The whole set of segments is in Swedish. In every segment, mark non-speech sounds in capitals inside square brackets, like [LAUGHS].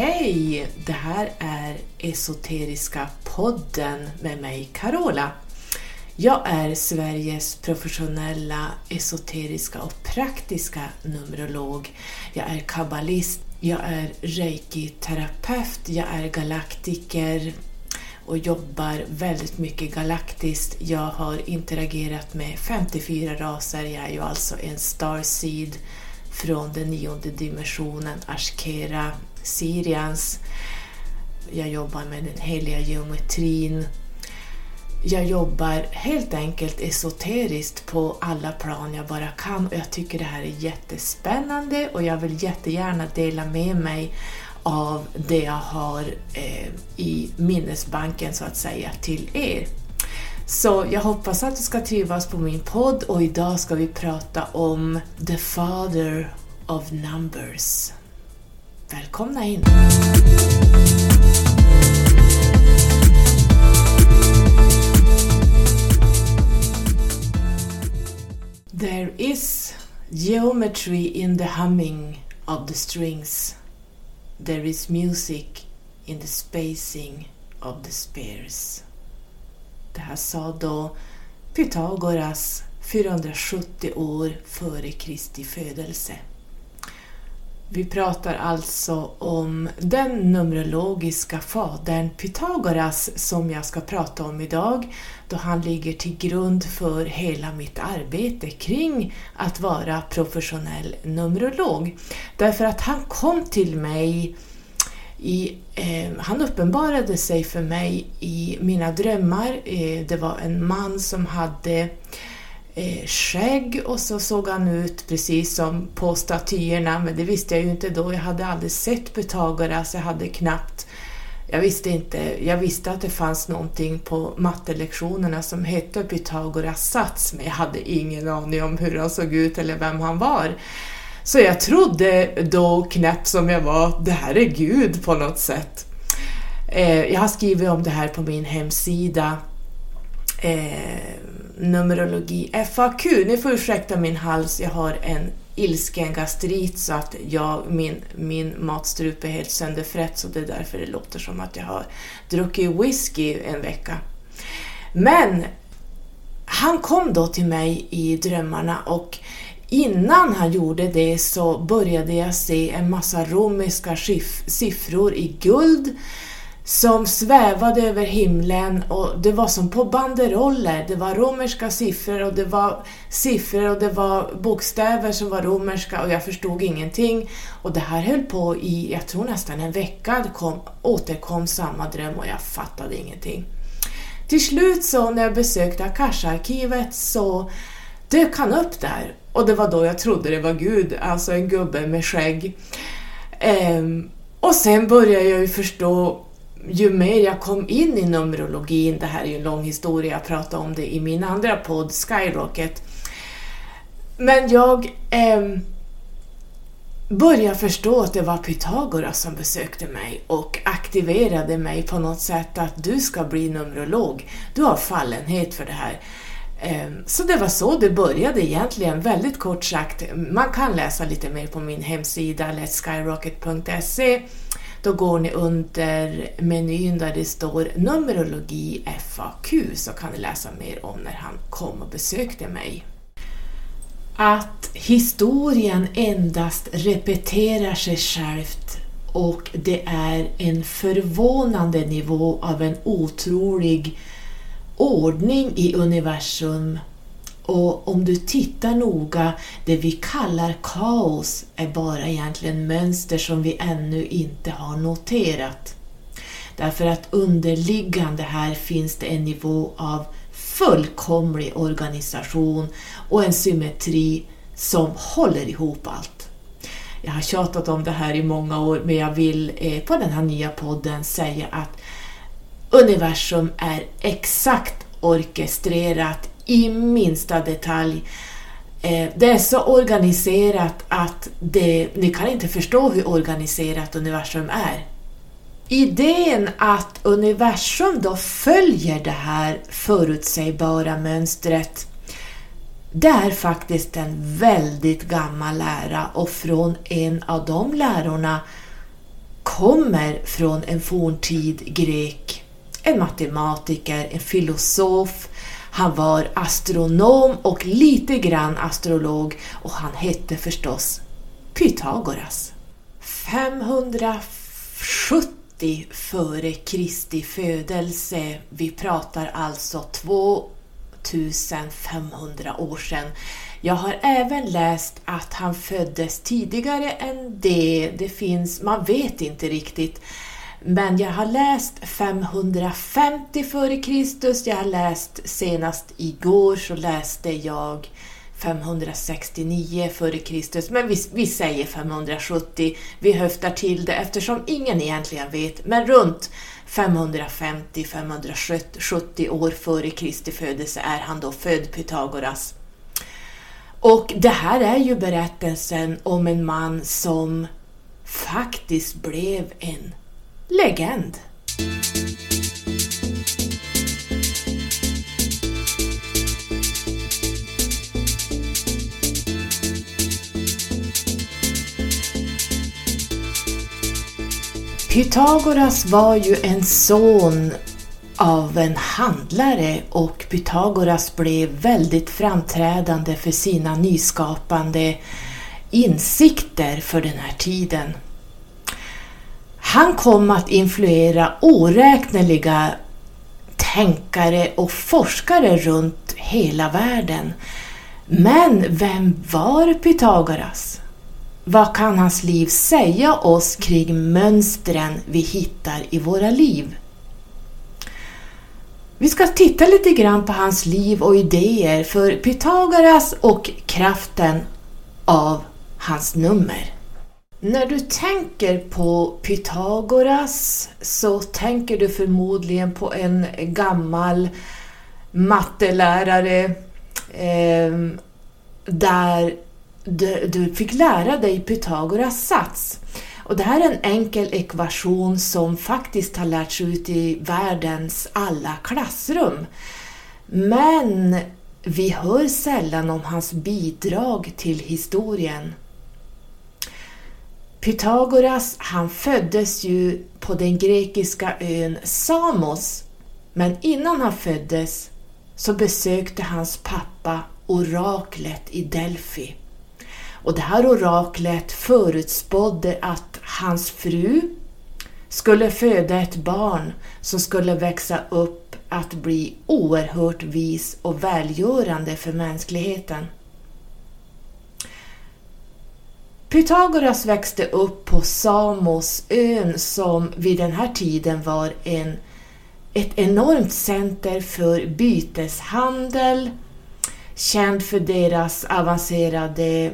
Hej! Det här är Esoteriska podden med mig, Carola. Jag är Sveriges professionella esoteriska och praktiska numerolog. Jag är kabbalist, jag är reiki-terapeut, jag är galaktiker och jobbar väldigt mycket galaktiskt. Jag har interagerat med 54 raser, jag är ju alltså en starseed från den nionde dimensionen, Ashkera, Sirians. Jag jobbar med den heliga geometrin. Jag jobbar helt enkelt esoteriskt på alla plan jag bara kan och jag tycker det här är jättespännande och jag vill jättegärna dela med mig av det jag har eh, i minnesbanken så att säga till er. Så jag hoppas att du ska trivas på min podd och idag ska vi prata om The Father of Numbers. Välkomna in! There is geometry in the humming of the strings. There is music in the spacing of the spears. Det här sa då Pythagoras 470 år före Kristi födelse. Vi pratar alltså om den numerologiska fadern Pythagoras som jag ska prata om idag, då han ligger till grund för hela mitt arbete kring att vara professionell numerolog. Därför att han kom till mig i, eh, han uppenbarade sig för mig i mina drömmar. Eh, det var en man som hade eh, skägg och så såg han ut precis som på statyerna, men det visste jag ju inte då. Jag hade aldrig sett Pythagoras, jag hade knappt jag visste inte, jag visste att det fanns någonting på mattelektionerna som hette Pythagoras sats, men jag hade ingen aning om hur han såg ut eller vem han var. Så jag trodde då, knäpp som jag var, det här är Gud på något sätt. Eh, jag har skrivit om det här på min hemsida eh, Numerologi FAQ. Ni får ursäkta min hals, jag har en ilsken gastrit så att jag, min, min matstrupe är helt sönderfrätt så det är därför det låter som att jag har druckit whisky en vecka. Men han kom då till mig i drömmarna och innan han gjorde det så började jag se en massa romerska siffror i guld som svävade över himlen och det var som på banderoller. Det var romerska siffror och det var siffror och det var bokstäver som var romerska och jag förstod ingenting. Och det här höll på i, jag tror nästan en vecka, kom, återkom samma dröm och jag fattade ingenting. Till slut så när jag besökte Akasha-arkivet så dök han upp där och det var då jag trodde det var Gud, alltså en gubbe med skägg. Ehm, och sen började jag ju förstå ju mer jag kom in i Numerologin, det här är ju en lång historia, jag pratade om det i min andra podd Skyrocket. Men jag eh, började förstå att det var Pythagoras som besökte mig och aktiverade mig på något sätt att du ska bli numerolog. Du har fallenhet för det här. Ehm, så det var så det började egentligen, väldigt kort sagt. Man kan läsa lite mer på min hemsida letskyrocket.se då går ni under menyn där det står Numerologi FAQ så kan ni läsa mer om när han kom och besökte mig. Att historien endast repeterar sig självt och det är en förvånande nivå av en otrolig ordning i universum och om du tittar noga, det vi kallar kaos är bara egentligen mönster som vi ännu inte har noterat. Därför att underliggande här finns det en nivå av fullkomlig organisation och en symmetri som håller ihop allt. Jag har tjatat om det här i många år men jag vill eh, på den här nya podden säga att universum är exakt orkestrerat i minsta detalj. Eh, det är så organiserat att det, ni kan inte förstå hur organiserat universum är. Idén att universum då följer det här förutsägbara mönstret det är faktiskt en väldigt gammal lära och från en av de lärorna kommer från en forntid grek, en matematiker, en filosof, han var astronom och lite grann astrolog och han hette förstås Pythagoras. 570 före Kristi födelse, vi pratar alltså 2500 år sedan. Jag har även läst att han föddes tidigare än det. Det finns, man vet inte riktigt. Men jag har läst 550 f.Kr. Jag har läst senast igår så läste jag 569 f.Kr. Men vi, vi säger 570. Vi höftar till det eftersom ingen egentligen vet. Men runt 550-570 år före Kristi födelse är han då född Pythagoras. Och det här är ju berättelsen om en man som faktiskt blev en legend. Pythagoras var ju en son av en handlare och Pythagoras blev väldigt framträdande för sina nyskapande insikter för den här tiden. Han kom att influera oräkneliga tänkare och forskare runt hela världen. Men vem var Pythagoras? Vad kan hans liv säga oss kring mönstren vi hittar i våra liv? Vi ska titta lite grann på hans liv och idéer för Pythagoras och kraften av hans nummer. När du tänker på Pythagoras så tänker du förmodligen på en gammal mattelärare eh, där du fick lära dig Pythagoras sats. Och det här är en enkel ekvation som faktiskt har lärts ut i världens alla klassrum. Men vi hör sällan om hans bidrag till historien. Pythagoras han föddes ju på den grekiska ön Samos men innan han föddes så besökte hans pappa oraklet i Delphi. Och det här oraklet förutspådde att hans fru skulle föda ett barn som skulle växa upp att bli oerhört vis och välgörande för mänskligheten. Pythagoras växte upp på Samosön som vid den här tiden var en, ett enormt center för byteshandel, känd för deras avancerade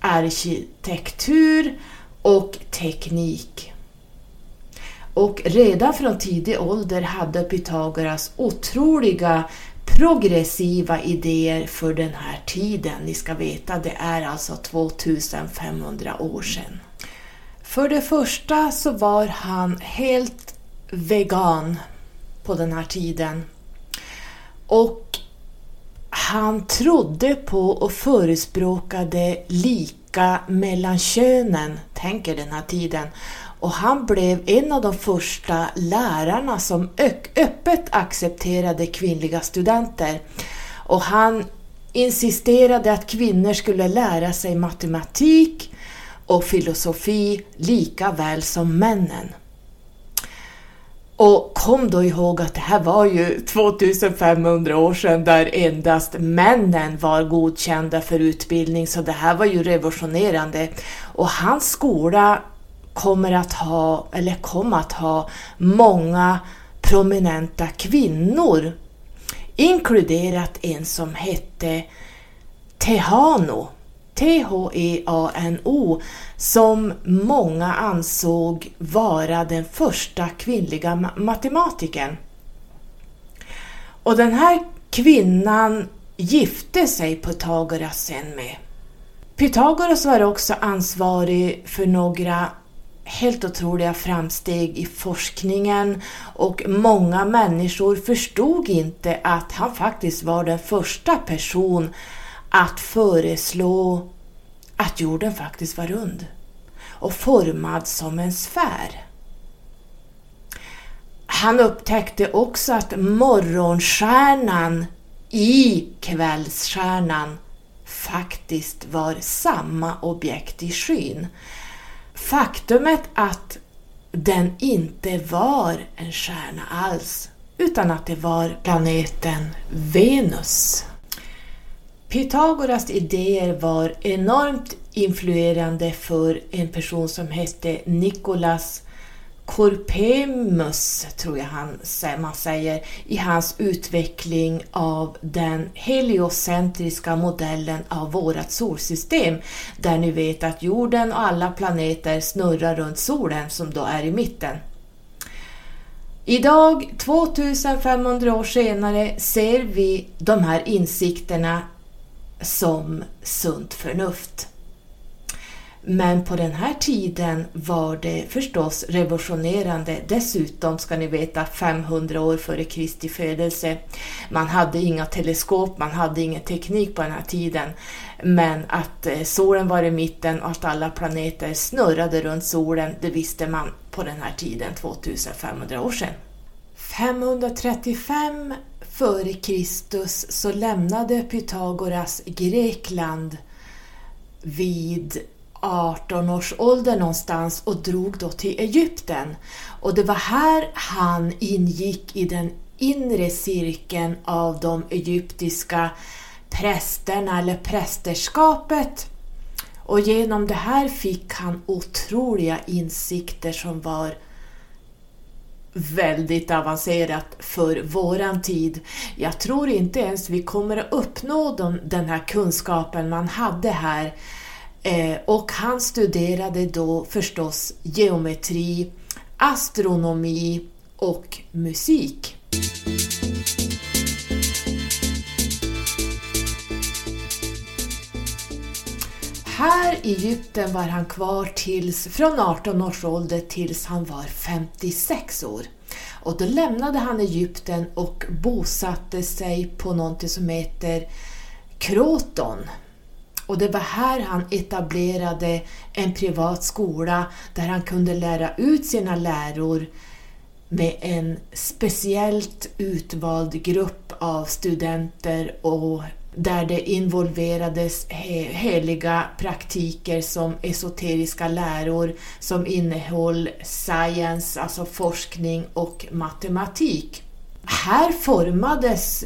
arkitektur och teknik. Och redan från tidig ålder hade Pythagoras otroliga progressiva idéer för den här tiden. Ni ska veta, det är alltså 2500 år sedan. För det första så var han helt vegan på den här tiden. Och han trodde på och förespråkade lika mellan könen, tänker den här tiden. Och han blev en av de första lärarna som öppet accepterade kvinnliga studenter. Och han insisterade att kvinnor skulle lära sig matematik och filosofi lika väl som männen. Och kom då ihåg att det här var ju 2500 år sedan där endast männen var godkända för utbildning, så det här var ju revolutionerande. Och hans skola kommer att ha, eller kom att ha, många prominenta kvinnor, inkluderat en som hette Tehano, T-H-E-A-N-O, som många ansåg vara den första kvinnliga matematikern. Och den här kvinnan gifte sig Pythagoras sen med. Pythagoras var också ansvarig för några helt otroliga framsteg i forskningen och många människor förstod inte att han faktiskt var den första person att föreslå att jorden faktiskt var rund och formad som en sfär. Han upptäckte också att morgonstjärnan i kvällsstjärnan faktiskt var samma objekt i skyn. Faktumet att den inte var en stjärna alls, utan att det var planeten Venus. Pythagoras idéer var enormt influerande för en person som hette Nikolas Corpemus, tror jag han, man säger, i hans utveckling av den heliocentriska modellen av vårt solsystem, där ni vet att jorden och alla planeter snurrar runt solen som då är i mitten. Idag, 2500 år senare, ser vi de här insikterna som sunt förnuft. Men på den här tiden var det förstås revolutionerande. Dessutom ska ni veta 500 år före Kristi födelse. Man hade inga teleskop, man hade ingen teknik på den här tiden. Men att eh, solen var i mitten och att alla planeter snurrade runt solen, det visste man på den här tiden, 2500 år sedan. 535 före Kristus så lämnade Pythagoras Grekland vid 18 års ålder någonstans och drog då till Egypten. Och det var här han ingick i den inre cirkeln av de egyptiska prästerna eller prästerskapet. Och genom det här fick han otroliga insikter som var väldigt avancerat för våran tid. Jag tror inte ens vi kommer att uppnå den här kunskapen man hade här Eh, och han studerade då förstås geometri, astronomi och musik. Här i Egypten var han kvar tills, från 18 års ålder tills han var 56 år. Och då lämnade han Egypten och bosatte sig på något som heter Kroton och det var här han etablerade en privat skola där han kunde lära ut sina läror med en speciellt utvald grupp av studenter och där det involverades heliga praktiker som esoteriska läror som innehöll science, alltså forskning och matematik. Här formades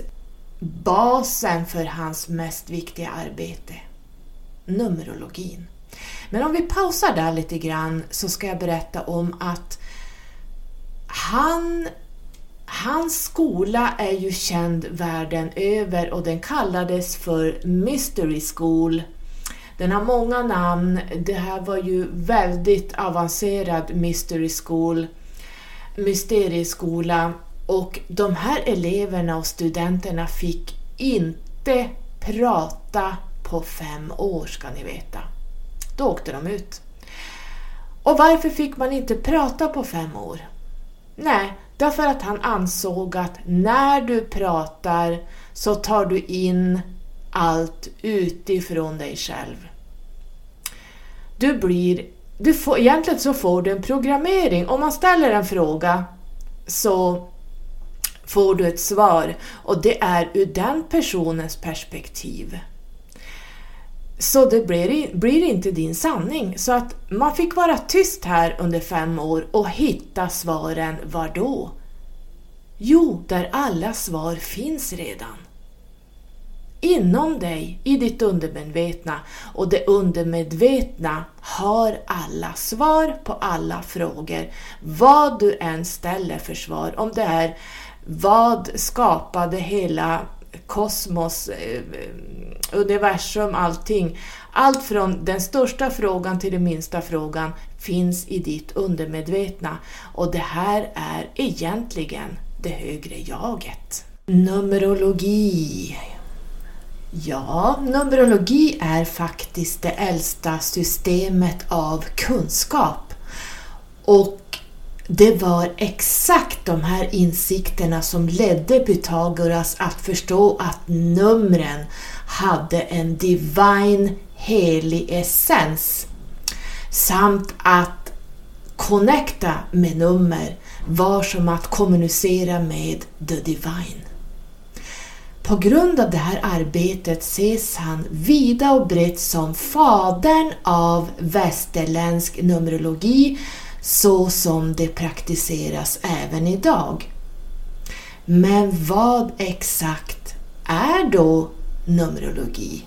basen för hans mest viktiga arbete numerologin. Men om vi pausar där lite grann så ska jag berätta om att han, hans skola är ju känd världen över och den kallades för Mystery School. Den har många namn. Det här var ju väldigt avancerad Mystery School, mysterieskola och de här eleverna och studenterna fick inte prata på fem år ska ni veta. Då åkte de ut. Och varför fick man inte prata på fem år? Nej, därför att han ansåg att när du pratar så tar du in allt utifrån dig själv. Du blir, du får, egentligen så får du en programmering. Om man ställer en fråga så får du ett svar och det är ur den personens perspektiv. Så det blir, blir inte din sanning. Så att man fick vara tyst här under fem år och hitta svaren var då? Jo, där alla svar finns redan. Inom dig, i ditt undermedvetna. Och det undermedvetna har alla svar på alla frågor. Vad du än ställer för svar. Om det är vad skapade hela kosmos, eh, universum, allting. Allt från den största frågan till den minsta frågan finns i ditt undermedvetna och det här är egentligen det högre jaget. Numerologi. Ja, numerologi är faktiskt det äldsta systemet av kunskap. Och det var exakt de här insikterna som ledde Pythagoras att förstå att numren hade en divine, helig essens samt att connecta med nummer var som att kommunicera med the divine. På grund av det här arbetet ses han vida och brett som fadern av västerländsk numerologi så som det praktiseras även idag. Men vad exakt är då Numerologi.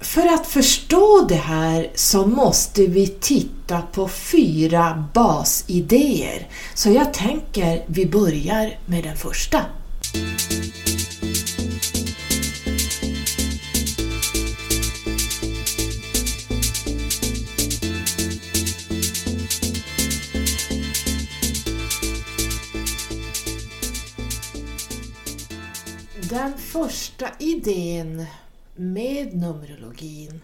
För att förstå det här så måste vi titta på fyra basidéer. Så jag tänker vi börjar med den första. Den första idén med Numerologin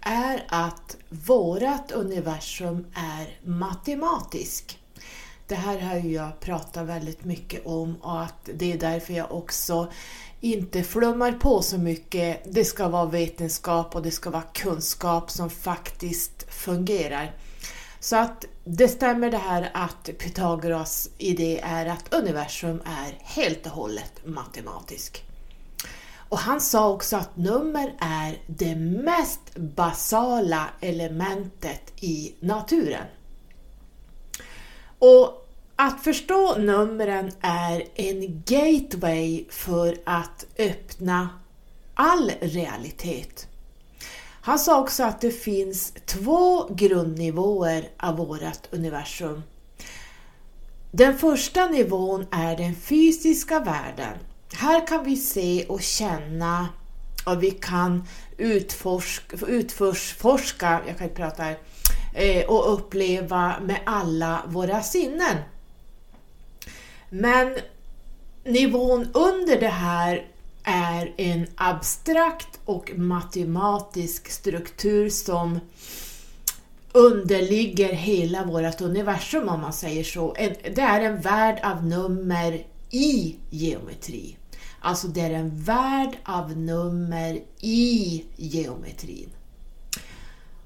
är att vårat universum är matematisk. Det här har jag pratat väldigt mycket om och att det är därför jag också inte flummar på så mycket. Det ska vara vetenskap och det ska vara kunskap som faktiskt fungerar. Så att det stämmer det här att Pythagoras idé är att universum är helt och hållet matematisk. Och han sa också att nummer är det mest basala elementet i naturen. Och att förstå numren är en gateway för att öppna all realitet. Han sa också att det finns två grundnivåer av vårt universum. Den första nivån är den fysiska världen. Här kan vi se och känna och vi kan utforska, utforska jag kan inte prata här, eh, och uppleva med alla våra sinnen. Men nivån under det här är en abstrakt och matematisk struktur som underligger hela vårt universum om man säger så. Det är en värld av nummer i geometri. Alltså det är en värld av nummer i geometrin.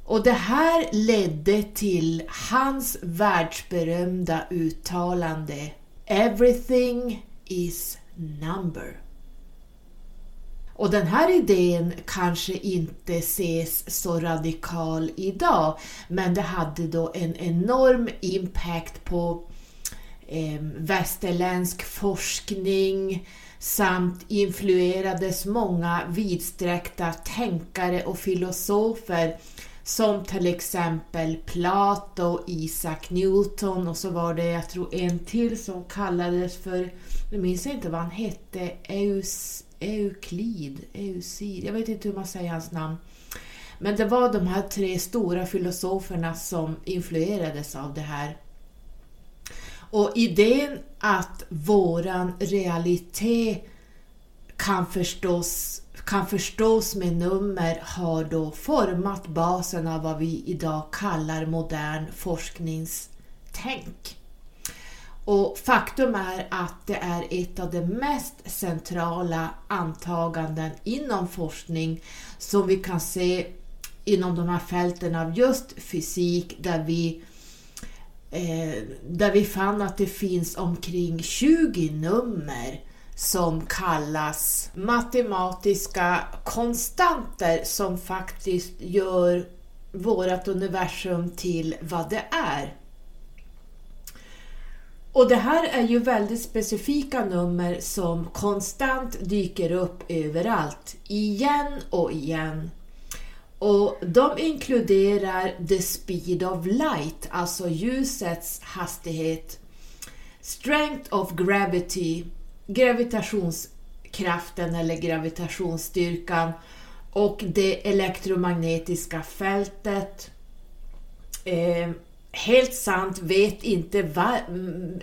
Och det här ledde till hans världsberömda uttalande Everything is number. Och den här idén kanske inte ses så radikal idag, men det hade då en enorm impact på eh, västerländsk forskning samt influerades många vidsträckta tänkare och filosofer som till exempel Plato, Isaac Newton och så var det, jag tror en till som kallades för, nu minns jag inte vad han hette, Eus Euklid, Eusid, jag vet inte hur man säger hans namn. Men det var de här tre stora filosoferna som influerades av det här. Och idén att våran realitet kan förstås, kan förstås med nummer har då format basen av vad vi idag kallar modern forskningstänk. Och faktum är att det är ett av de mest centrala antaganden inom forskning som vi kan se inom de här fälten av just fysik där vi, eh, där vi fann att det finns omkring 20 nummer som kallas matematiska konstanter som faktiskt gör vårt universum till vad det är. Och det här är ju väldigt specifika nummer som konstant dyker upp överallt, igen och igen. Och de inkluderar the speed of light, alltså ljusets hastighet, strength of gravity, gravitationskraften eller gravitationsstyrkan och det elektromagnetiska fältet, eh, helt sant, vet inte var,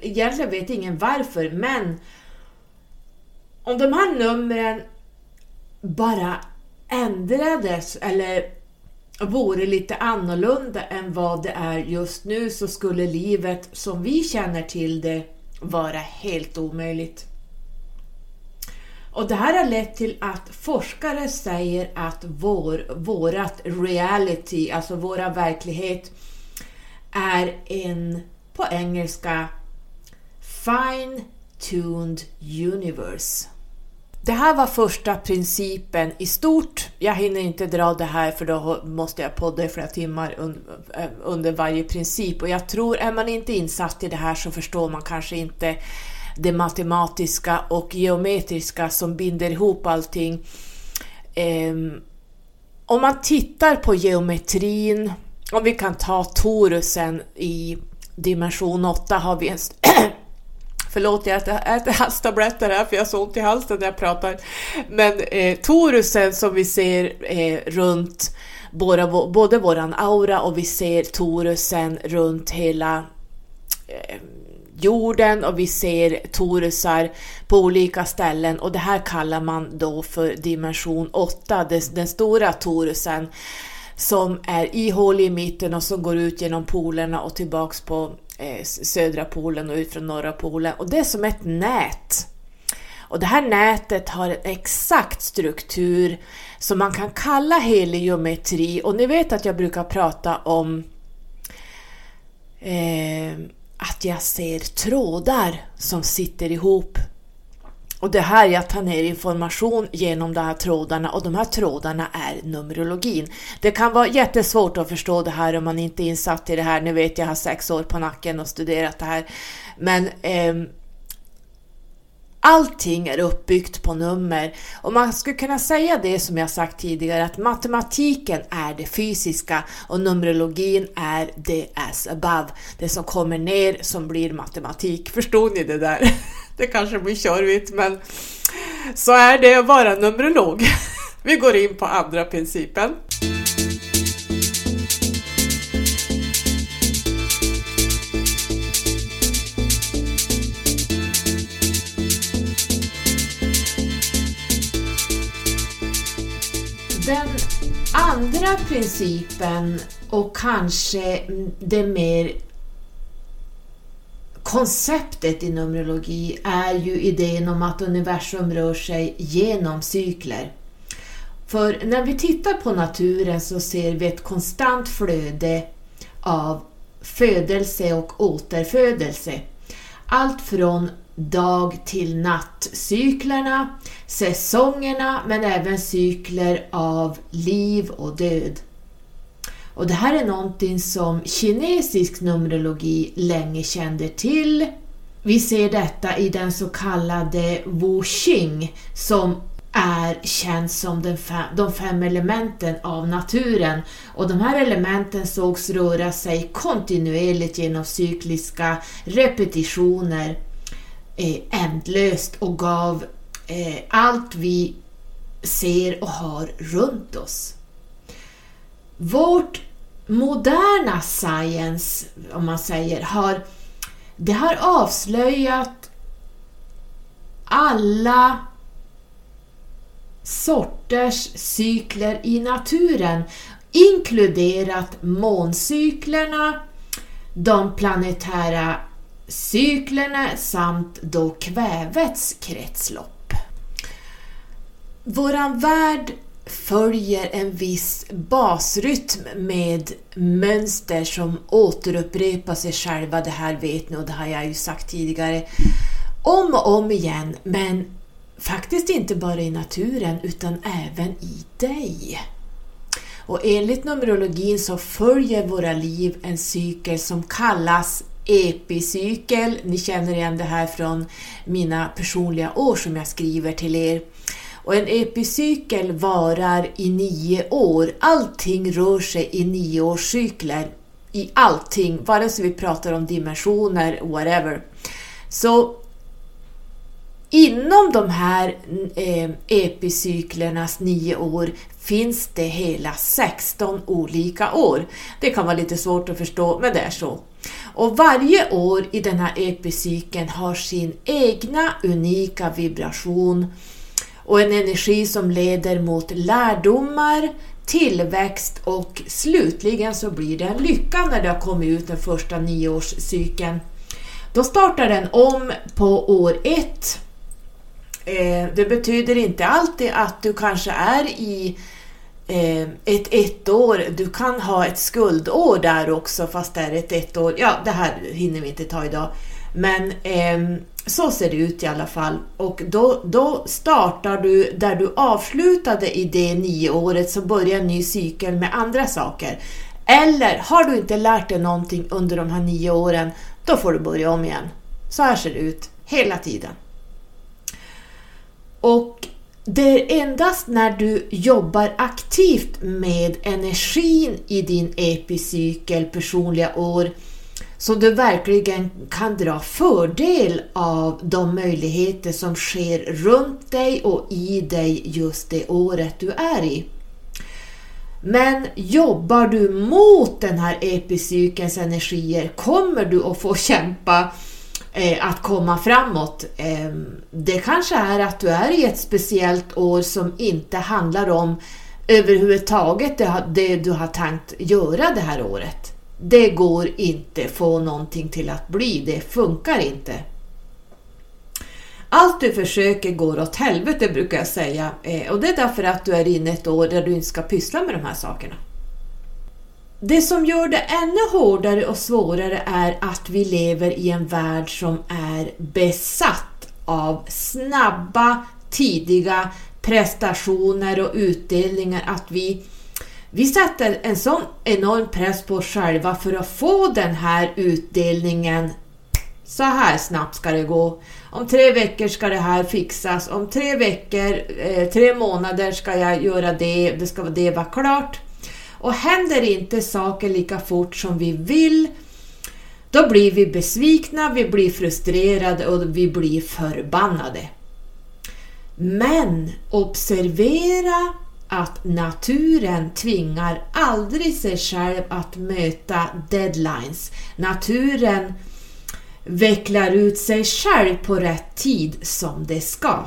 egentligen vet ingen varför, men om de här numren bara ändrades eller vore lite annorlunda än vad det är just nu så skulle livet som vi känner till det vara helt omöjligt. Och Det här har lett till att forskare säger att vår, vårat reality, alltså våra verklighet, är en, på engelska, Fine-tuned universe. Det här var första principen i stort. Jag hinner inte dra det här för då måste jag podda i flera timmar äh, under varje princip och jag tror, är man inte insatt i det här så förstår man kanske inte det matematiska och geometriska som binder ihop allting. Ehm, om man tittar på geometrin, om vi kan ta torusen i dimension 8 har vi en [CLEARS THROAT] Förlåt, jag äter halstabletter här för jag har så ont i halsen när jag pratar. Men eh, torusen som vi ser eh, runt både, både våran aura och vi ser torusen runt hela eh, jorden och vi ser torusar på olika ställen och det här kallar man då för dimension 8, den stora torusen som är ihålig i mitten och som går ut genom polerna och tillbaks på eh, södra polen och ut från norra polen. Och det är som ett nät. Och det här nätet har en exakt struktur som man kan kalla heliometri. Och ni vet att jag brukar prata om eh, att jag ser trådar som sitter ihop och det här är att ta ner information genom de här trådarna och de här trådarna är Numerologin. Det kan vara jättesvårt att förstå det här om man inte är insatt i det här. Nu vet jag, jag har sex år på nacken och studerat det här. Men eh, Allting är uppbyggt på nummer och man skulle kunna säga det som jag sagt tidigare att matematiken är det fysiska och numerologin är det as above. Det som kommer ner som blir matematik. Förstod ni det där? [LAUGHS] Det kanske blir körvitt men så är det att vara numerolog. [LAUGHS] Vi går in på andra principen. Andra principen och kanske det mer konceptet i Numerologi är ju idén om att universum rör sig genom cykler. För när vi tittar på naturen så ser vi ett konstant flöde av födelse och återfödelse. Allt från dag till nattcyklerna, säsongerna men även cykler av liv och död. Och det här är någonting som kinesisk Numerologi länge kände till. Vi ser detta i den så kallade Wuxing som är känd som den fem, de fem elementen av naturen och de här elementen sågs röra sig kontinuerligt genom cykliska repetitioner eh, ändlöst och gav eh, allt vi ser och har runt oss. Vårt moderna science, om man säger, har, det har avslöjat alla sorters cykler i naturen, inkluderat måncyklerna, de planetära cyklerna samt då kvävets kretslopp. Våran värld följer en viss basrytm med mönster som återupprepar sig själva. Det här vet ni och det har jag ju sagt tidigare. Om och om igen, men faktiskt inte bara i naturen utan även i dig. Och enligt Numerologin så följer våra liv en cykel som kallas epicykel. Ni känner igen det här från mina personliga år som jag skriver till er. Och en epicykel varar i nio år. Allting rör sig i nioårscykler. I allting, vare sig vi pratar om dimensioner, whatever. Så inom de här eh, epicyklernas nio år finns det hela 16 olika år. Det kan vara lite svårt att förstå, men det är så. Och varje år i den här epicykeln har sin egna unika vibration och en energi som leder mot lärdomar, tillväxt och slutligen så blir det en lycka när det har kommit ut den första nioårscykeln. Då startar den om på år ett. Eh, det betyder inte alltid att du kanske är i eh, ett ettår. Du kan ha ett skuldår där också fast det är ett ettår. Ja, det här hinner vi inte ta idag. Men eh, så ser det ut i alla fall. Och då, då startar du där du avslutade i det nioåret, så börjar en ny cykel med andra saker. Eller har du inte lärt dig någonting under de här nio åren, då får du börja om igen. Så här ser det ut hela tiden. Och det är endast när du jobbar aktivt med energin i din epicykel, personliga år, så du verkligen kan dra fördel av de möjligheter som sker runt dig och i dig just det året du är i. Men jobbar du mot den här epicykelns energier kommer du att få kämpa eh, att komma framåt. Eh, det kanske är att du är i ett speciellt år som inte handlar om överhuvudtaget det, det du har tänkt göra det här året. Det går inte få någonting till att bli, det funkar inte. Allt du försöker går åt helvete brukar jag säga eh, och det är därför att du är inne ett år där du inte ska pyssla med de här sakerna. Det som gör det ännu hårdare och svårare är att vi lever i en värld som är besatt av snabba, tidiga prestationer och utdelningar. Att vi, vi sätter en sån enorm press på oss själva för att få den här utdelningen. Så här snabbt ska det gå. Om tre veckor ska det här fixas. Om tre veckor, eh, tre månader ska jag göra det. Det ska det vara klart. Och händer inte saker lika fort som vi vill, då blir vi besvikna, vi blir frustrerade och vi blir förbannade. Men observera att naturen tvingar aldrig sig själv att möta deadlines. Naturen vecklar ut sig själv på rätt tid som det ska.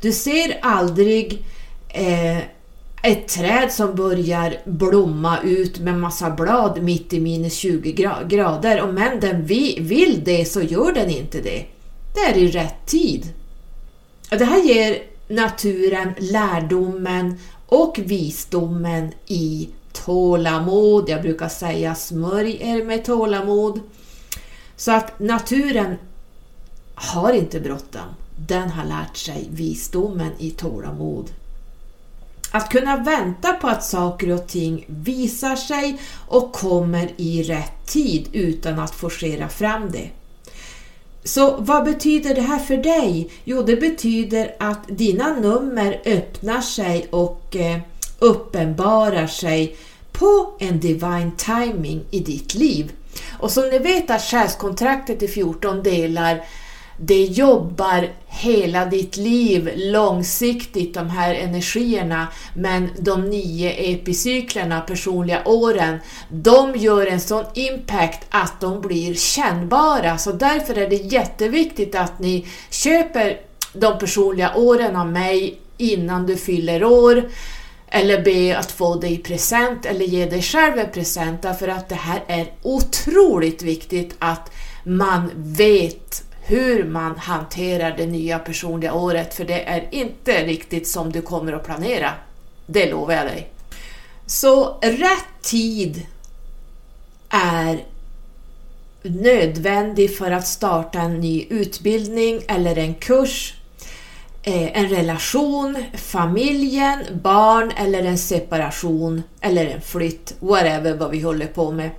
Du ser aldrig eh, ett träd som börjar blomma ut med massa blad mitt i minus 20 grader och men den vill det så gör den inte det. Det är i rätt tid. Det här ger naturen lärdomen och visdomen i tålamod. Jag brukar säga smörj er med tålamod. Så att naturen har inte bråttom. Den har lärt sig visdomen i tålamod. Att kunna vänta på att saker och ting visar sig och kommer i rätt tid utan att forcera fram det. Så vad betyder det här för dig? Jo, det betyder att dina nummer öppnar sig och eh, uppenbarar sig på en divine timing i ditt liv. Och som ni vet att själskontraktet i 14 delar det jobbar hela ditt liv långsiktigt, de här energierna, men de nio epicyklerna, personliga åren, de gör en sån impact att de blir kännbara. Så därför är det jätteviktigt att ni köper de personliga åren av mig innan du fyller år eller be att få det i present eller ge dig själv en present därför att det här är otroligt viktigt att man vet hur man hanterar det nya personliga året för det är inte riktigt som du kommer att planera. Det lovar jag dig. Så rätt tid är nödvändig för att starta en ny utbildning eller en kurs, eh, en relation, familjen, barn eller en separation eller en flytt, whatever vad vi håller på med.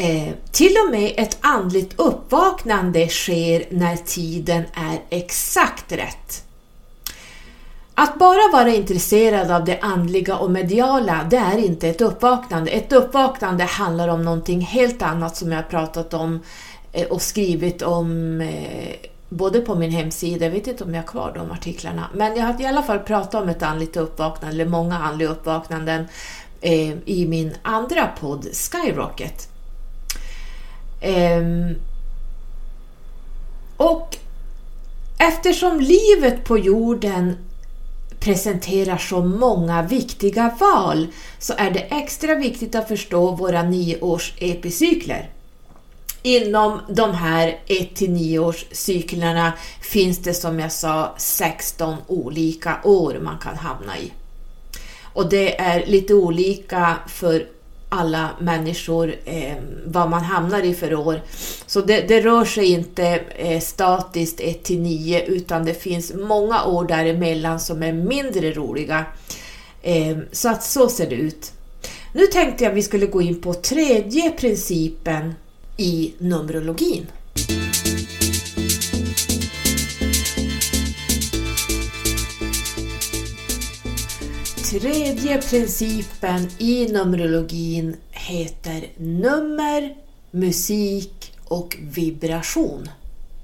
Eh, till och med ett andligt uppvaknande sker när tiden är exakt rätt. Att bara vara intresserad av det andliga och mediala, det är inte ett uppvaknande. Ett uppvaknande handlar om någonting helt annat som jag pratat om eh, och skrivit om eh, både på min hemsida, jag vet inte om jag har kvar de artiklarna, men jag har i alla fall pratat om ett andligt uppvaknande, eller många andliga uppvaknanden eh, i min andra podd Skyrocket. Um, och eftersom livet på jorden presenterar så många viktiga val så är det extra viktigt att förstå våra nioårs epicykler. Inom de här 1 till 9 års cyklerna finns det som jag sa 16 olika år man kan hamna i. Och det är lite olika för alla människor eh, vad man hamnar i för år. Så det, det rör sig inte eh, statiskt 1 till 9 utan det finns många år däremellan som är mindre roliga. Eh, så att så ser det ut. Nu tänkte jag vi skulle gå in på tredje principen i Numerologin. Tredje principen i Numerologin heter nummer, musik och vibration.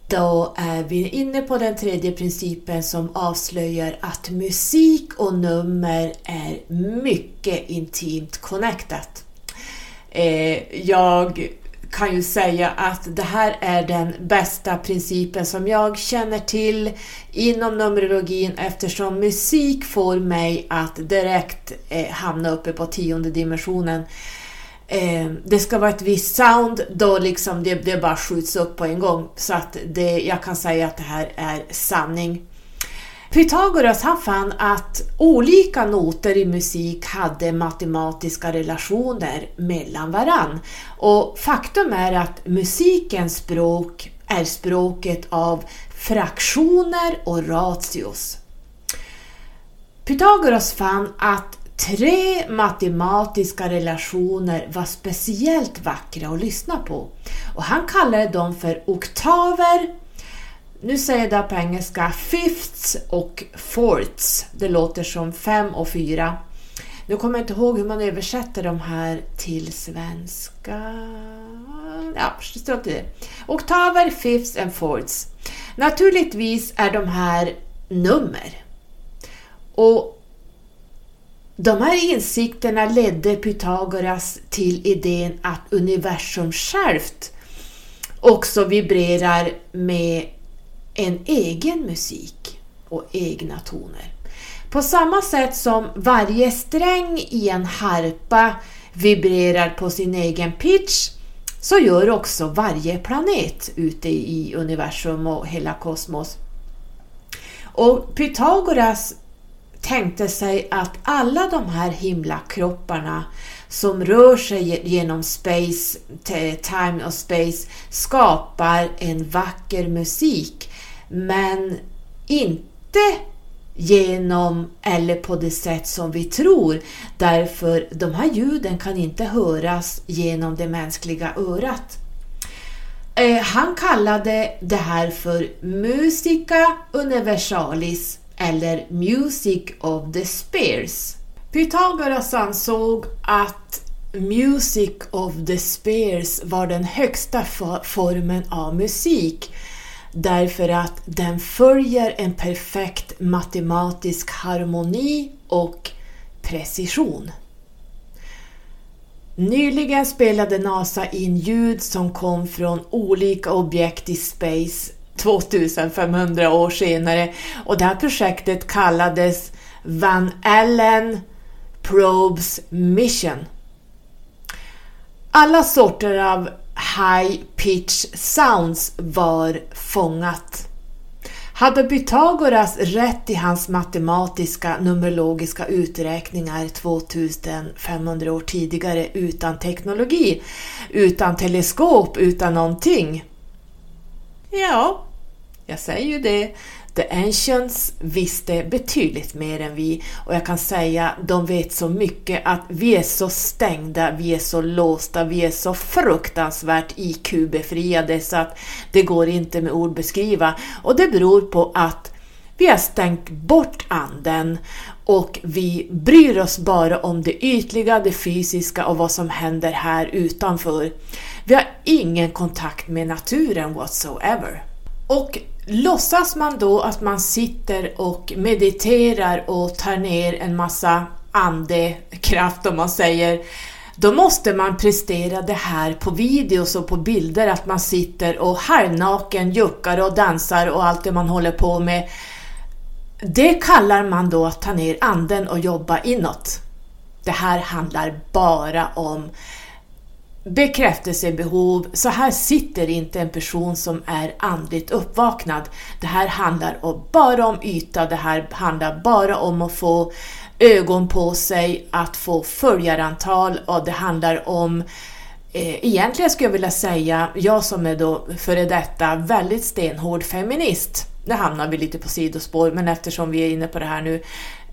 Då är vi inne på den tredje principen som avslöjar att musik och nummer är mycket intimt connectat. Eh, jag kan ju säga att det här är den bästa principen som jag känner till inom Numerologin eftersom musik får mig att direkt eh, hamna uppe på tionde dimensionen. Eh, det ska vara ett visst sound, då liksom det, det bara skjuts upp på en gång. Så att det, jag kan säga att det här är sanning. Pythagoras han fann att olika noter i musik hade matematiska relationer mellan varann. Och faktum är att musikens språk är språket av fraktioner och ratios. Pythagoras fann att tre matematiska relationer var speciellt vackra att lyssna på och han kallade dem för oktaver, nu säger jag det på engelska, fifths och fourths. Det låter som fem och fyra. Nu kommer jag inte ihåg hur man översätter de här till svenska. Ja, strunt i det. Oktaver, fifths and fourths. Naturligtvis är de här nummer. Och de här insikterna ledde Pythagoras till idén att universum självt också vibrerar med en egen musik och egna toner. På samma sätt som varje sträng i en harpa vibrerar på sin egen pitch så gör också varje planet ute i universum och hela kosmos. Och Pythagoras tänkte sig att alla de här himlakropparna som rör sig genom space, time och space skapar en vacker musik men inte genom eller på det sätt som vi tror därför de här ljuden kan inte höras genom det mänskliga örat. Eh, han kallade det här för Musica Universalis eller Music of the Spears. Pythagoras ansåg att Music of the Spears var den högsta formen av musik därför att den följer en perfekt matematisk harmoni och precision. Nyligen spelade NASA in ljud som kom från olika objekt i space 2500 år senare och det här projektet kallades Van Allen Probes Mission. Alla sorter av high pitch sounds var fångat. Hade Pythagoras rätt i hans matematiska numerologiska uträkningar 2500 år tidigare utan teknologi, utan teleskop, utan någonting? Ja, jag säger ju det. The Ancients visste betydligt mer än vi och jag kan säga de vet så mycket att vi är så stängda, vi är så låsta, vi är så fruktansvärt IQ-befriade så att det går inte med ord beskriva och det beror på att vi har stängt bort anden och vi bryr oss bara om det ytliga, det fysiska och vad som händer här utanför. Vi har ingen kontakt med naturen whatsoever. Och låtsas man då att man sitter och mediterar och tar ner en massa andekraft om man säger, då måste man prestera det här på videos och på bilder, att man sitter och halvnaken juckar och dansar och allt det man håller på med. Det kallar man då att ta ner anden och jobba inåt. Det här handlar bara om bekräftelsebehov. Så här sitter inte en person som är andligt uppvaknad. Det här handlar bara om yta, det här handlar bara om att få ögon på sig att få följarantal och det handlar om eh, Egentligen skulle jag vilja säga, jag som är då före detta väldigt stenhård feminist, nu hamnar vi lite på sidospår, men eftersom vi är inne på det här nu.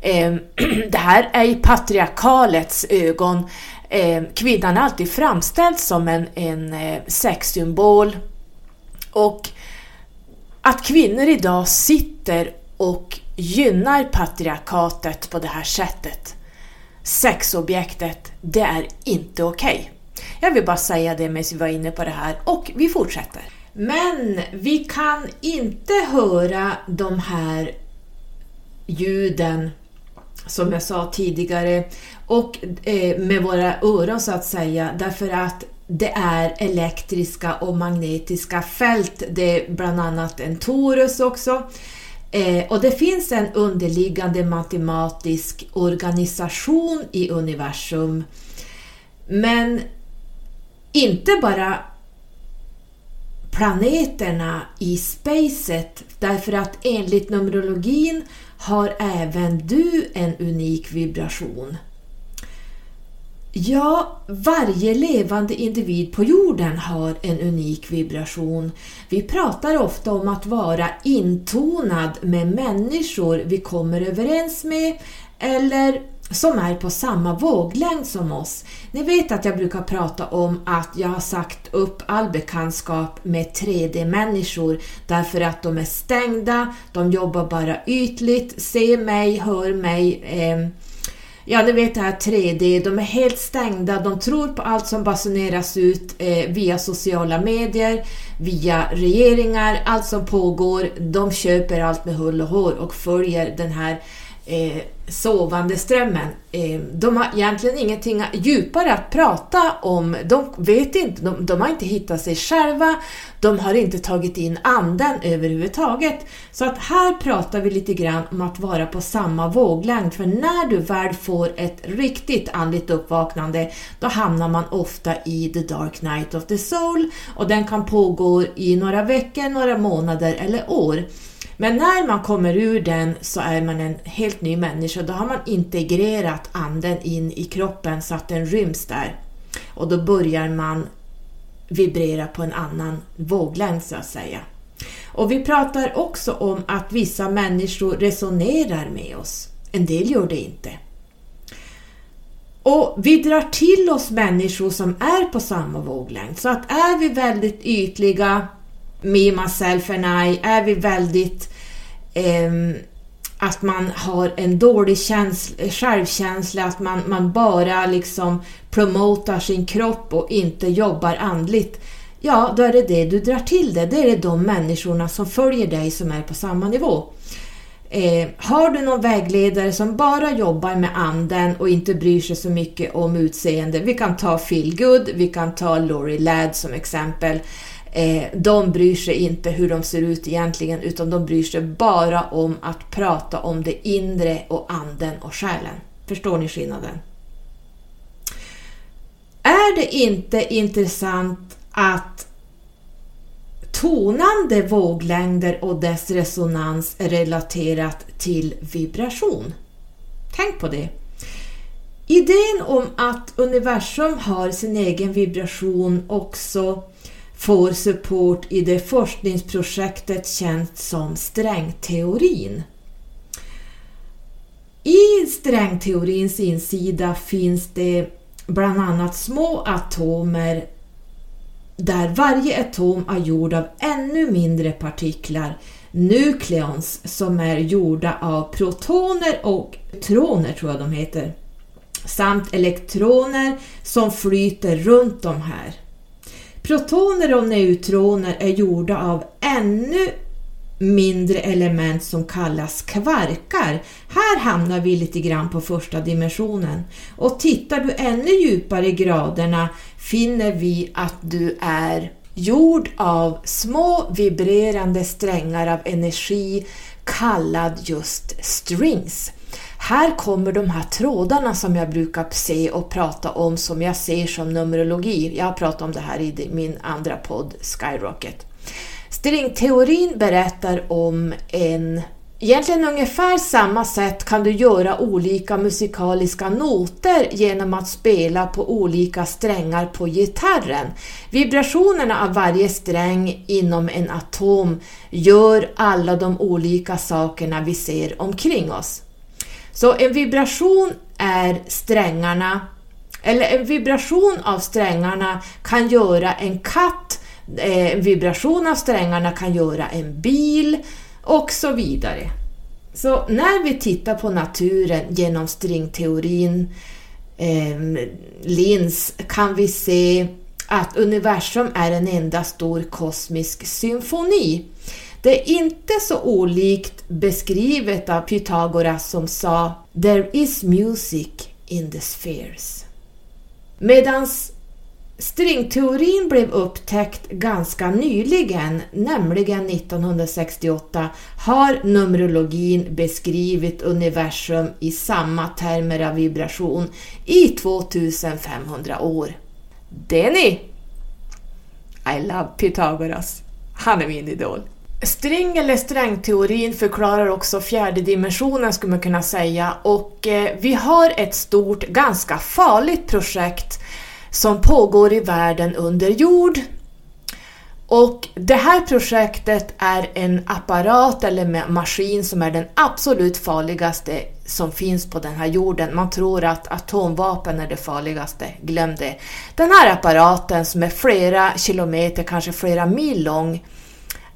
Eh, [CLEARS THROAT] det här är i patriarkalets ögon. Eh, kvinnan alltid framställts som en, en eh, sexsymbol. Och att kvinnor idag sitter och gynnar patriarkatet på det här sättet, sexobjektet, det är inte okej. Okay. Jag vill bara säga det medan vi var inne på det här och vi fortsätter. Men vi kan inte höra de här ljuden som jag sa tidigare och eh, med våra öron så att säga därför att det är elektriska och magnetiska fält. Det är bland annat en torus också. Eh, och det finns en underliggande matematisk organisation i universum. Men inte bara planeterna i spacet därför att enligt Numerologin har även du en unik vibration. Ja, varje levande individ på jorden har en unik vibration. Vi pratar ofta om att vara intonad med människor vi kommer överens med eller som är på samma våglängd som oss. Ni vet att jag brukar prata om att jag har sagt upp all bekantskap med 3D-människor därför att de är stängda, de jobbar bara ytligt, ser mig, hör mig, eh, Ja, ni vet det här 3D, de är helt stängda, de tror på allt som basuneras ut eh, via sociala medier, via regeringar, allt som pågår, de köper allt med hull och hår och följer den här eh, sovande strömmen. Eh, de har egentligen ingenting djupare att prata om. De vet inte, de, de, har inte hittat sig själva, de har inte tagit in anden överhuvudtaget. Så att här pratar vi lite grann om att vara på samma våglängd, för när du väl får ett riktigt andligt uppvaknande, då hamnar man ofta i the dark night of the soul och den kan pågå i några veckor, några månader eller år. Men när man kommer ur den så är man en helt ny människa. Då har man integrerat anden in i kroppen så att den ryms där. Och då börjar man vibrera på en annan våglängd så att säga. Och vi pratar också om att vissa människor resonerar med oss. En del gör det inte. Och vi drar till oss människor som är på samma våglängd. Så att är vi väldigt ytliga, me, myself and I, är vi väldigt eh, att man har en dålig känsla, självkänsla, att man, man bara liksom promotar sin kropp och inte jobbar andligt. Ja, då är det det du drar till det. Det är det de människorna som följer dig som är på samma nivå. Eh, har du någon vägledare som bara jobbar med anden och inte bryr sig så mycket om utseende, vi kan ta Feel Good, vi kan ta Lori Ladd som exempel. Eh, de bryr sig inte hur de ser ut egentligen utan de bryr sig bara om att prata om det inre och anden och själen. Förstår ni skillnaden? Är det inte intressant att tonande våglängder och dess resonans är relaterat till vibration? Tänk på det. Idén om att universum har sin egen vibration också får support i det forskningsprojektet känt som strängteorin. I strängteorins insida finns det bland annat små atomer där varje atom är gjord av ännu mindre partiklar, nukleons, som är gjorda av protoner och neutroner tror jag de heter, samt elektroner som flyter runt de här. Protoner och neutroner är gjorda av ännu mindre element som kallas kvarkar. Här hamnar vi lite grann på första dimensionen. Och tittar du ännu djupare i graderna finner vi att du är gjord av små vibrerande strängar av energi kallad just strings. Här kommer de här trådarna som jag brukar se och prata om som jag ser som Numerologi. Jag har pratat om det här i min andra podd Skyrocket. Stringteorin berättar om en egentligen ungefär samma sätt kan du göra olika musikaliska noter genom att spela på olika strängar på gitarren. Vibrationerna av varje sträng inom en atom gör alla de olika sakerna vi ser omkring oss. Så en vibration är strängarna, eller en vibration av strängarna kan göra en katt, eh, en vibration av strängarna kan göra en bil, och så vidare. Så när vi tittar på naturen genom stringteorin eh, lins kan vi se att universum är en enda stor kosmisk symfoni. Det är inte så olikt beskrivet av Pythagoras som sa “There is music in the spheres”. Medans Stringteorin blev upptäckt ganska nyligen, nämligen 1968, har Numerologin beskrivit universum i samma termer av vibration i 2500 år. Det ni! I love Pythagoras. Han är min idol. String eller strängteorin förklarar också fjärde dimensionen skulle man kunna säga och eh, vi har ett stort, ganska farligt projekt som pågår i världen under jord. Och det här projektet är en apparat eller maskin som är den absolut farligaste som finns på den här jorden. Man tror att atomvapen är det farligaste, glöm det. Den här apparaten som är flera kilometer, kanske flera mil lång,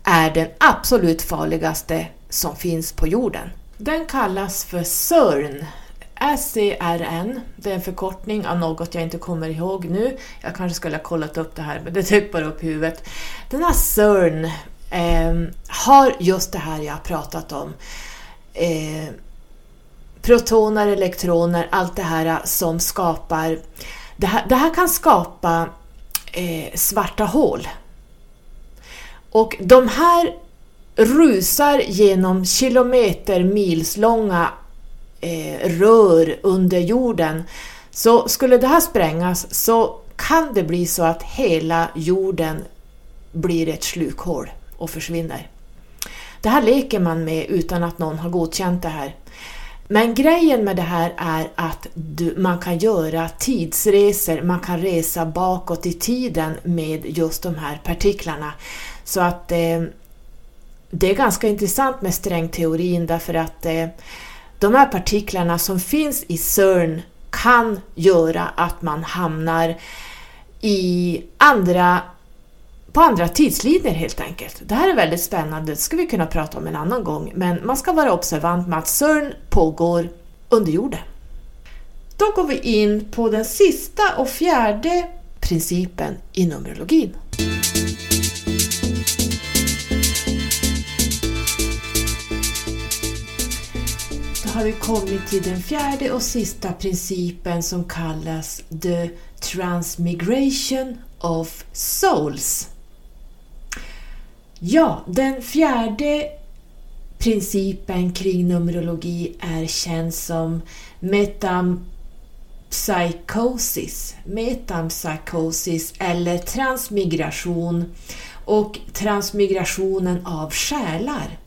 är den absolut farligaste som finns på jorden. Den kallas för CERN, SCRN, det är en förkortning av något jag inte kommer ihåg nu. Jag kanske skulle ha kollat upp det här, men det dök bara upp i huvudet. Den här CERN eh, har just det här jag har pratat om. Eh, protoner, elektroner, allt det här som skapar... Det här, det här kan skapa eh, svarta hål. Och de här rusar genom kilometermilslånga eh, rör under jorden. Så skulle det här sprängas så kan det bli så att hela jorden blir ett slukhål och försvinner. Det här leker man med utan att någon har godkänt det här. Men grejen med det här är att du, man kan göra tidsresor, man kan resa bakåt i tiden med just de här partiklarna. Så att eh, det är ganska intressant med strängteorin därför att eh, de här partiklarna som finns i CERN kan göra att man hamnar i andra, på andra tidslinjer helt enkelt. Det här är väldigt spännande, det ska vi kunna prata om en annan gång, men man ska vara observant med att CERN pågår under jorden. Då går vi in på den sista och fjärde principen i Numerologin. Har vi kommit till den fjärde och sista principen som kallas The Transmigration of Souls. Ja, den fjärde principen kring Numerologi är känd som metampsychosis, metampsychosis eller transmigration och transmigrationen av själar.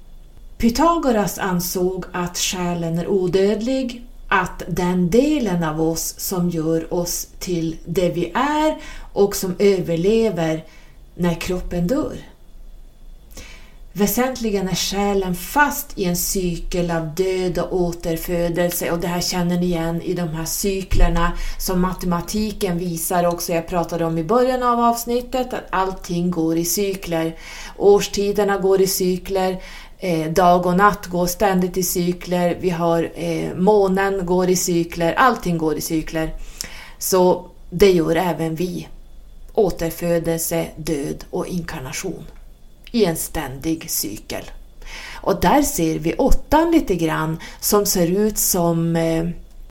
Pythagoras ansåg att själen är odödlig, att den delen av oss som gör oss till det vi är och som överlever när kroppen dör. Väsentligen är själen fast i en cykel av död och återfödelse och det här känner ni igen i de här cyklerna som matematiken visar också. Jag pratade om i början av avsnittet att allting går i cykler. Årstiderna går i cykler, eh, dag och natt går ständigt i cykler, vi har eh, månen går i cykler, allting går i cykler. Så det gör även vi. Återfödelse, död och inkarnation i en ständig cykel. Och där ser vi åttan lite grann som ser ut som eh,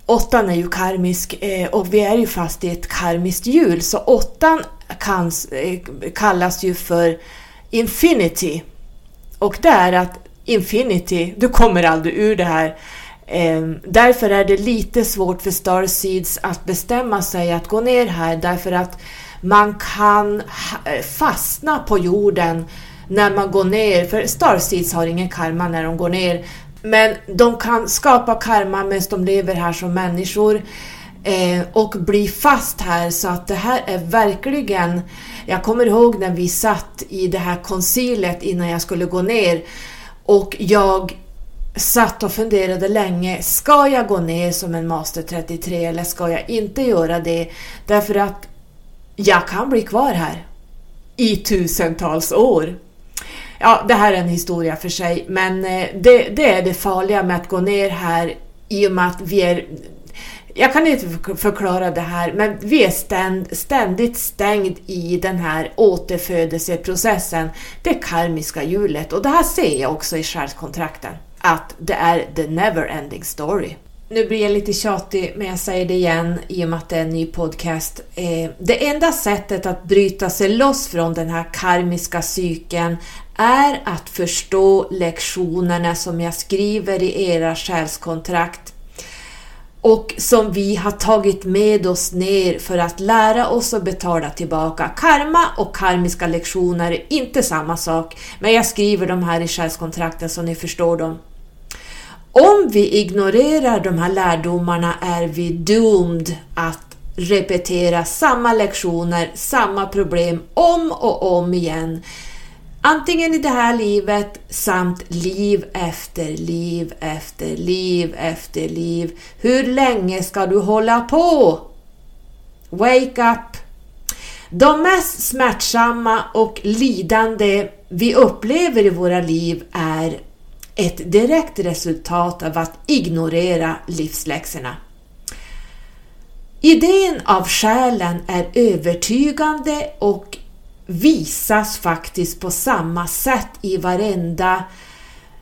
Åttan är ju karmisk eh, och vi är ju fast i ett karmiskt hjul så åttan kan, eh, kallas ju för Infinity och det är att Infinity, du kommer aldrig ur det här. Ehm, därför är det lite svårt för Starseeds att bestämma sig att gå ner här därför att man kan eh, fastna på jorden när man går ner, för Starseeds har ingen karma när de går ner. Men de kan skapa karma medan de lever här som människor eh, och bli fast här så att det här är verkligen jag kommer ihåg när vi satt i det här koncilet innan jag skulle gå ner och jag satt och funderade länge, ska jag gå ner som en master 33 eller ska jag inte göra det? Därför att jag kan bli kvar här i tusentals år. Ja, det här är en historia för sig, men eh, det, det är det farliga med att gå ner här i och med att vi är jag kan inte förklara det här, men vi är ständ, ständigt stängd i den här återfödelseprocessen, det karmiska hjulet. Och det här ser jag också i själskontrakten, att det är the never ending story. Nu blir jag lite tjatig, men jag säger det igen i och med att det är en ny podcast. Eh, det enda sättet att bryta sig loss från den här karmiska cykeln är att förstå lektionerna som jag skriver i era själskontrakt och som vi har tagit med oss ner för att lära oss att betala tillbaka. Karma och karmiska lektioner är inte samma sak, men jag skriver de här i själskontrakten så ni förstår dem. Om vi ignorerar de här lärdomarna är vi doomed att repetera samma lektioner, samma problem om och om igen Antingen i det här livet samt liv efter liv efter liv efter liv. Hur länge ska du hålla på? Wake up! De mest smärtsamma och lidande vi upplever i våra liv är ett direkt resultat av att ignorera livsläxorna. Idén av själen är övertygande och visas faktiskt på samma sätt i varenda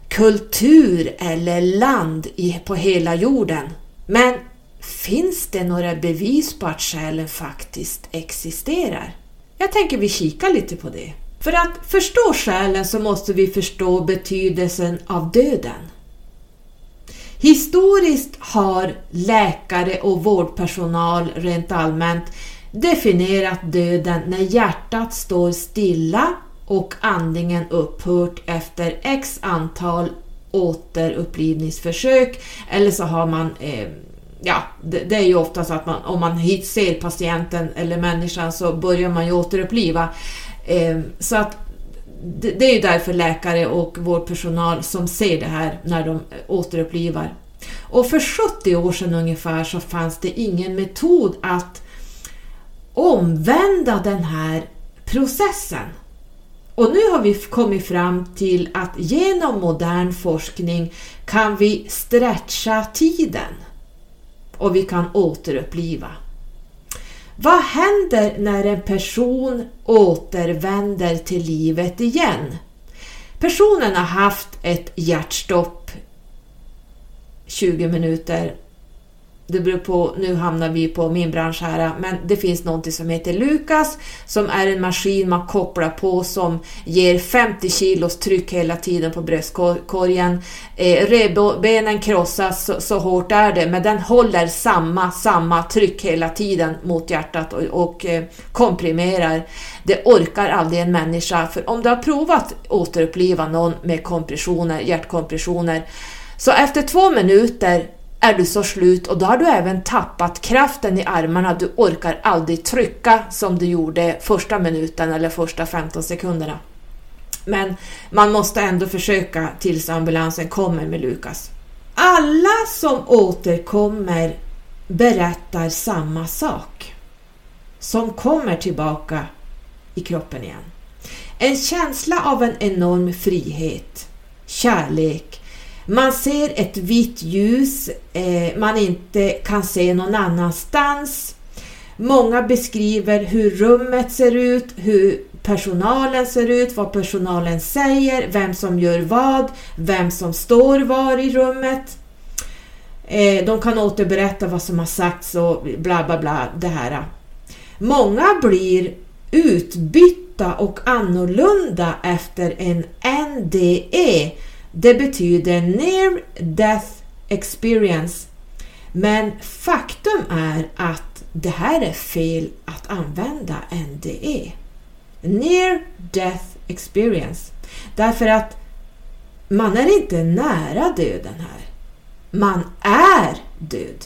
kultur eller land på hela jorden. Men finns det några bevis på att själen faktiskt existerar? Jag tänker vi kika lite på det. För att förstå själen så måste vi förstå betydelsen av döden. Historiskt har läkare och vårdpersonal rent allmänt definierat döden när hjärtat står stilla och andningen upphört efter x antal återupplivningsförsök eller så har man eh, Ja, det, det, är ju ofta så att man, om man hit ser patienten eller människan så börjar man ju återuppliva. Eh, så att det, det är ju därför läkare och vårdpersonal som ser det här när de eh, återupplivar. Och för 70 år sedan ungefär så fanns det ingen metod att omvända den här processen. Och nu har vi kommit fram till att genom modern forskning kan vi stretcha tiden och vi kan återuppliva. Vad händer när en person återvänder till livet igen? Personen har haft ett hjärtstopp 20 minuter det beror på, nu hamnar vi på min bransch här, men det finns någonting som heter Lukas som är en maskin man kopplar på som ger 50 kilos tryck hela tiden på bröstkorgen. Eh, revbenen krossas, så, så, hårt är det, men den håller samma, samma tryck hela tiden mot hjärtat och, och eh, komprimerar. Det orkar aldrig en människa, för om du har provat återuppliva någon med kompressioner, hjärtkompressioner, så efter två minuter är du så slut och då har du även tappat kraften i armarna. Du orkar aldrig trycka som du gjorde första minuten eller första 15 sekunderna. Men man måste ändå försöka tills ambulansen kommer med Lukas. Alla som återkommer berättar samma sak. Som kommer tillbaka i kroppen igen. En känsla av en enorm frihet, kärlek, man ser ett vitt ljus eh, man inte kan se någon annanstans. Många beskriver hur rummet ser ut, hur personalen ser ut, vad personalen säger, vem som gör vad, vem som står var i rummet. Eh, de kan återberätta vad som har sagts och bla bla bla det här. Många blir utbytta och annorlunda efter en NDE det betyder Near Death Experience. Men faktum är att det här är fel att använda NDE. Near Death Experience. Därför att man är inte nära döden här. Man är död.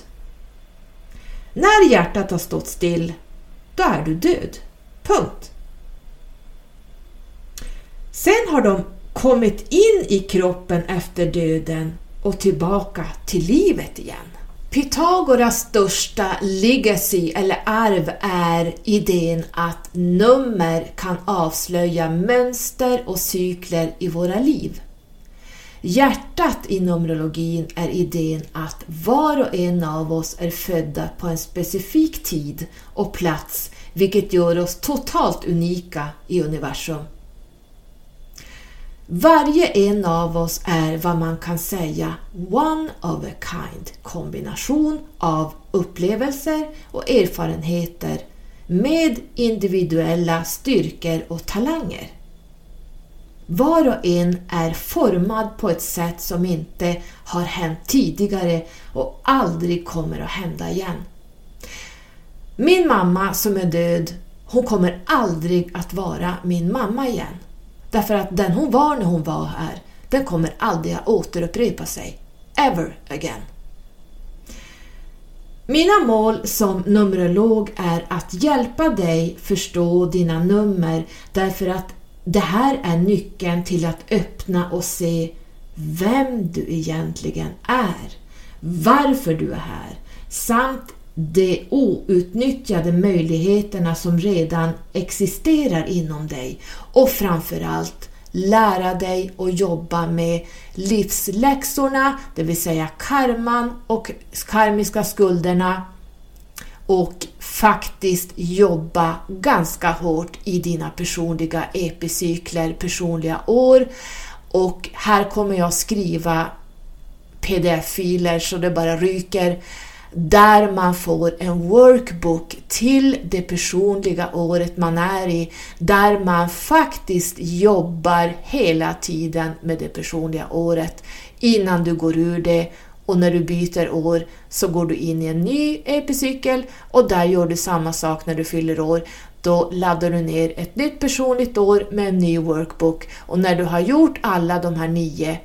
När hjärtat har stått still, då är du död. Punkt. Sen har de kommit in i kroppen efter döden och tillbaka till livet igen. Pythagoras största legacy eller arv är idén att nummer kan avslöja mönster och cykler i våra liv. Hjärtat i Numerologin är idén att var och en av oss är födda på en specifik tid och plats vilket gör oss totalt unika i universum. Varje en av oss är vad man kan säga one of a kind, kombination av upplevelser och erfarenheter med individuella styrkor och talanger. Var och en är formad på ett sätt som inte har hänt tidigare och aldrig kommer att hända igen. Min mamma som är död, hon kommer aldrig att vara min mamma igen. Därför att den hon var när hon var här, den kommer aldrig att återupprepa sig. Ever again. Mina mål som numerolog är att hjälpa dig förstå dina nummer därför att det här är nyckeln till att öppna och se vem du egentligen är, varför du är här samt de outnyttjade möjligheterna som redan existerar inom dig. Och framförallt lära dig att jobba med livsläxorna, det vill säga karman och karmiska skulderna. Och faktiskt jobba ganska hårt i dina personliga epicykler, personliga år. Och här kommer jag skriva pdf-filer så det bara ryker där man får en workbook till det personliga året man är i, där man faktiskt jobbar hela tiden med det personliga året innan du går ur det och när du byter år så går du in i en ny epicykel och där gör du samma sak när du fyller år. Då laddar du ner ett nytt personligt år med en ny workbook och när du har gjort alla de här nio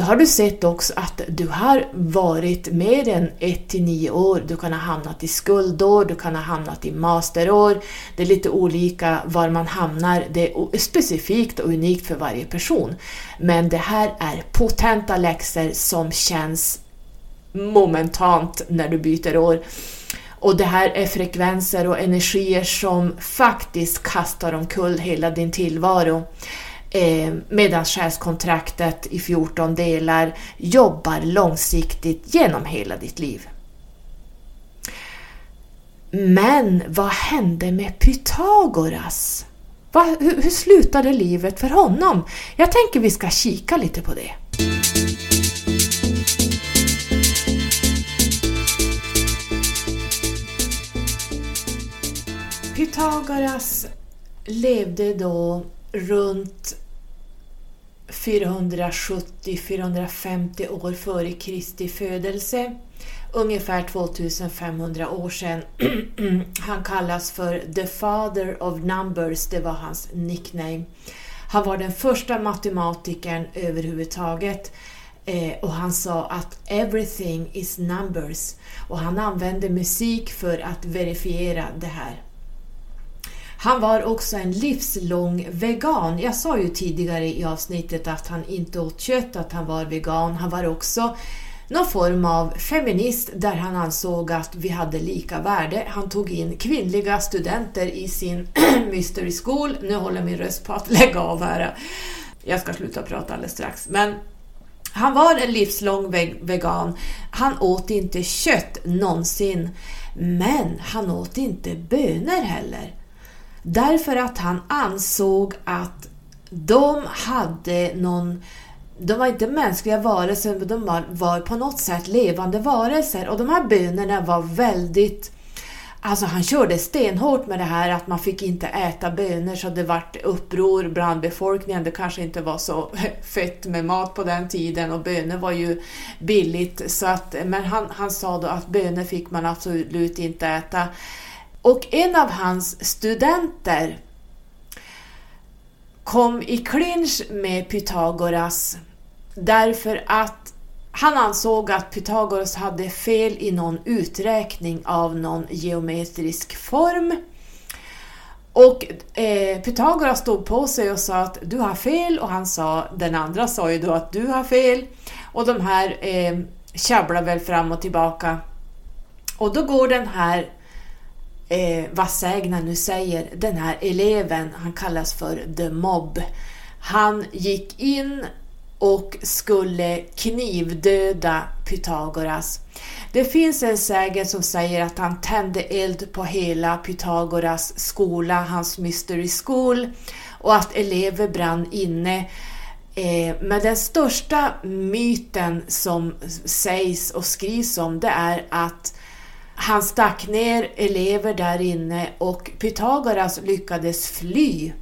då har du sett också att du har varit mer än 1 till 9 år. Du kan ha hamnat i skuldår, du kan ha hamnat i masterår. Det är lite olika var man hamnar. Det är specifikt och unikt för varje person. Men det här är potenta läxor som känns momentant när du byter år. Och det här är frekvenser och energier som faktiskt kastar omkull hela din tillvaro eh, medan själskontraktet i 14 delar jobbar långsiktigt genom hela ditt liv. Men vad hände med Pythagoras? Va, hur, hur slutade livet för honom? Jag tänker vi ska kika lite på det. Pythagoras levde då runt 470-450 år före Kristi födelse, ungefär 2500 år sedan. [CLEARS THROAT] Han kallas för The Father of Numbers, det var hans nickname. Han var den första matematikern överhuvudtaget eh, och han sa att “everything is numbers” och han använde musik för att verifiera det här. Han var också en livslång vegan. Jag sa ju tidigare i avsnittet att han inte åt kött, att han var vegan. Han var också någon form av feminist där han ansåg att vi hade lika värde. Han tog in kvinnliga studenter i sin [CLEARS THROAT] mystery school. Nu håller min röst på att lägga av här. Jag ska sluta prata alldeles strax. Men han var en livslång vegan. Han åt inte kött någonsin. Men han åt inte bönor heller. Därför att han ansåg att de hade någon de var inte mänskliga varelser, men de var, var på något sätt levande varelser. Och de här bönerna var väldigt... Alltså han körde stenhårt med det här att man fick inte äta bönor så det vart uppror bland befolkningen. Det kanske inte var så [LAUGHS] fett med mat på den tiden och bönor var ju billigt. Så att, men han, han sa då att bönor fick man absolut inte äta. Och en av hans studenter kom i clinch med Pythagoras därför att han ansåg att Pythagoras hade fel i någon uträkning av någon geometrisk form. Och eh, Pythagoras stod på sig och sa att du har fel och han sa, den andra sa ju då att du har fel. Och de här eh, tjabblar väl fram och tillbaka. Och då går den här, eh, vad sägnen nu säger, den här eleven, han kallas för The Mob. Han gick in och skulle knivdöda Pythagoras. Det finns en sägen som säger att han tände eld på hela Pythagoras skola, hans mystery school, och att elever brann inne. Eh, men den största myten som sägs och skrivs om det är att han stack ner elever där inne och Pythagoras lyckades fly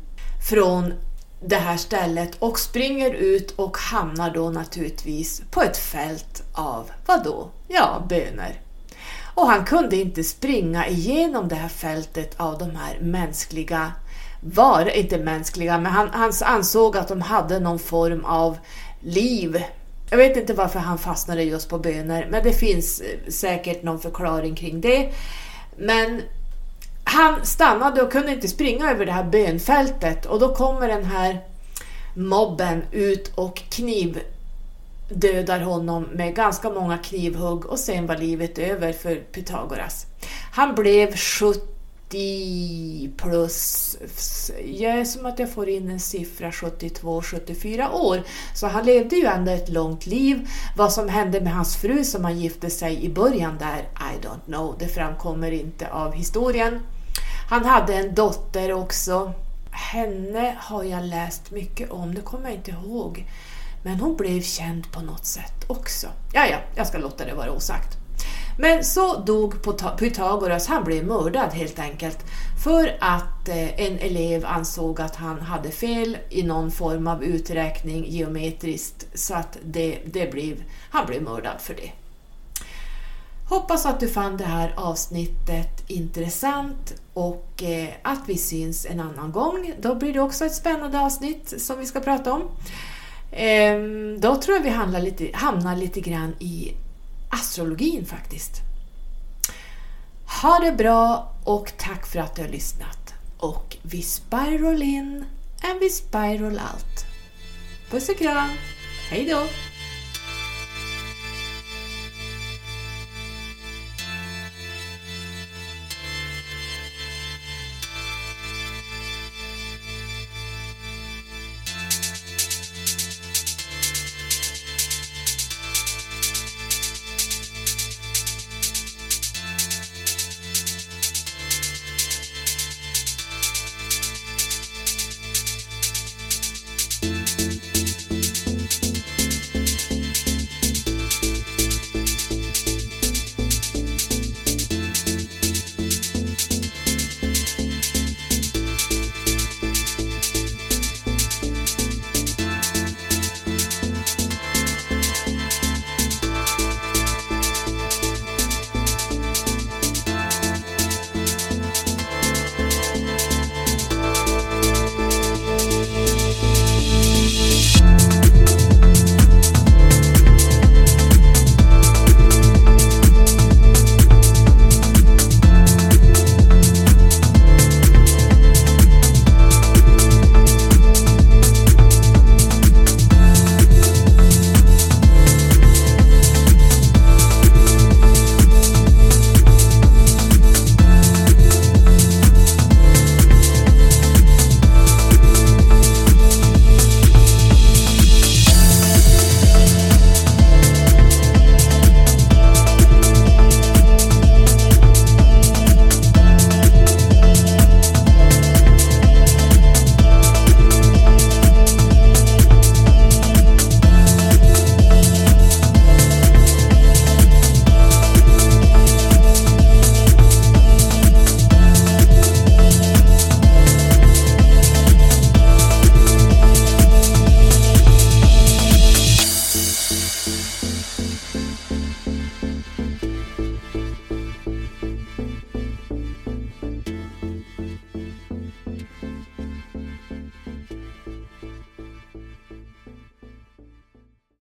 från det här stället och springer ut och hamnar då naturligtvis på ett fält av, vad då? Ja, bönor. Och han kunde inte springa igenom det här fältet av de här mänskliga var inte mänskliga, men han, han ansåg att de hade någon form av liv. Jag vet inte varför han fastnade just på böner, men det finns eh, säkert någon förklaring kring det. Men han stannade och kunde inte springa över det här bönfältet och då kommer den här mobben ut och knivdödar honom med ganska många knivhugg och sen var livet över för Pythagoras. Han blev 70 plus, jag är som att jag får in en siffra 72-74 år. Så han levde ju ändå ett långt liv. Vad som hände med hans fru som han gifte sig i början där, I don't know, det framkommer inte av historien. Han hade en dotter också. Henne har jag läst mycket om, det kommer jag inte ihåg. Men hon blev känd på något sätt också. Ja, ja, jag ska låta det vara osagt. Men så dog Pythagoras, han blev mördad helt enkelt för att eh, en elev ansåg att han hade fel i någon form av uträkning geometriskt så att det, det blev, han blev mördad för det. Hoppas att du fann det här avsnittet intressant och eh, att vi syns en annan gång. Då blir det också ett spännande avsnitt som vi ska prata om. Ehm, då tror jag vi hamnar lite, hamnar lite grann i astrologin faktiskt. Ha det bra och tack för att du har lyssnat. Och vi spiral in and vi spiral out. Puss och kram! Hej då!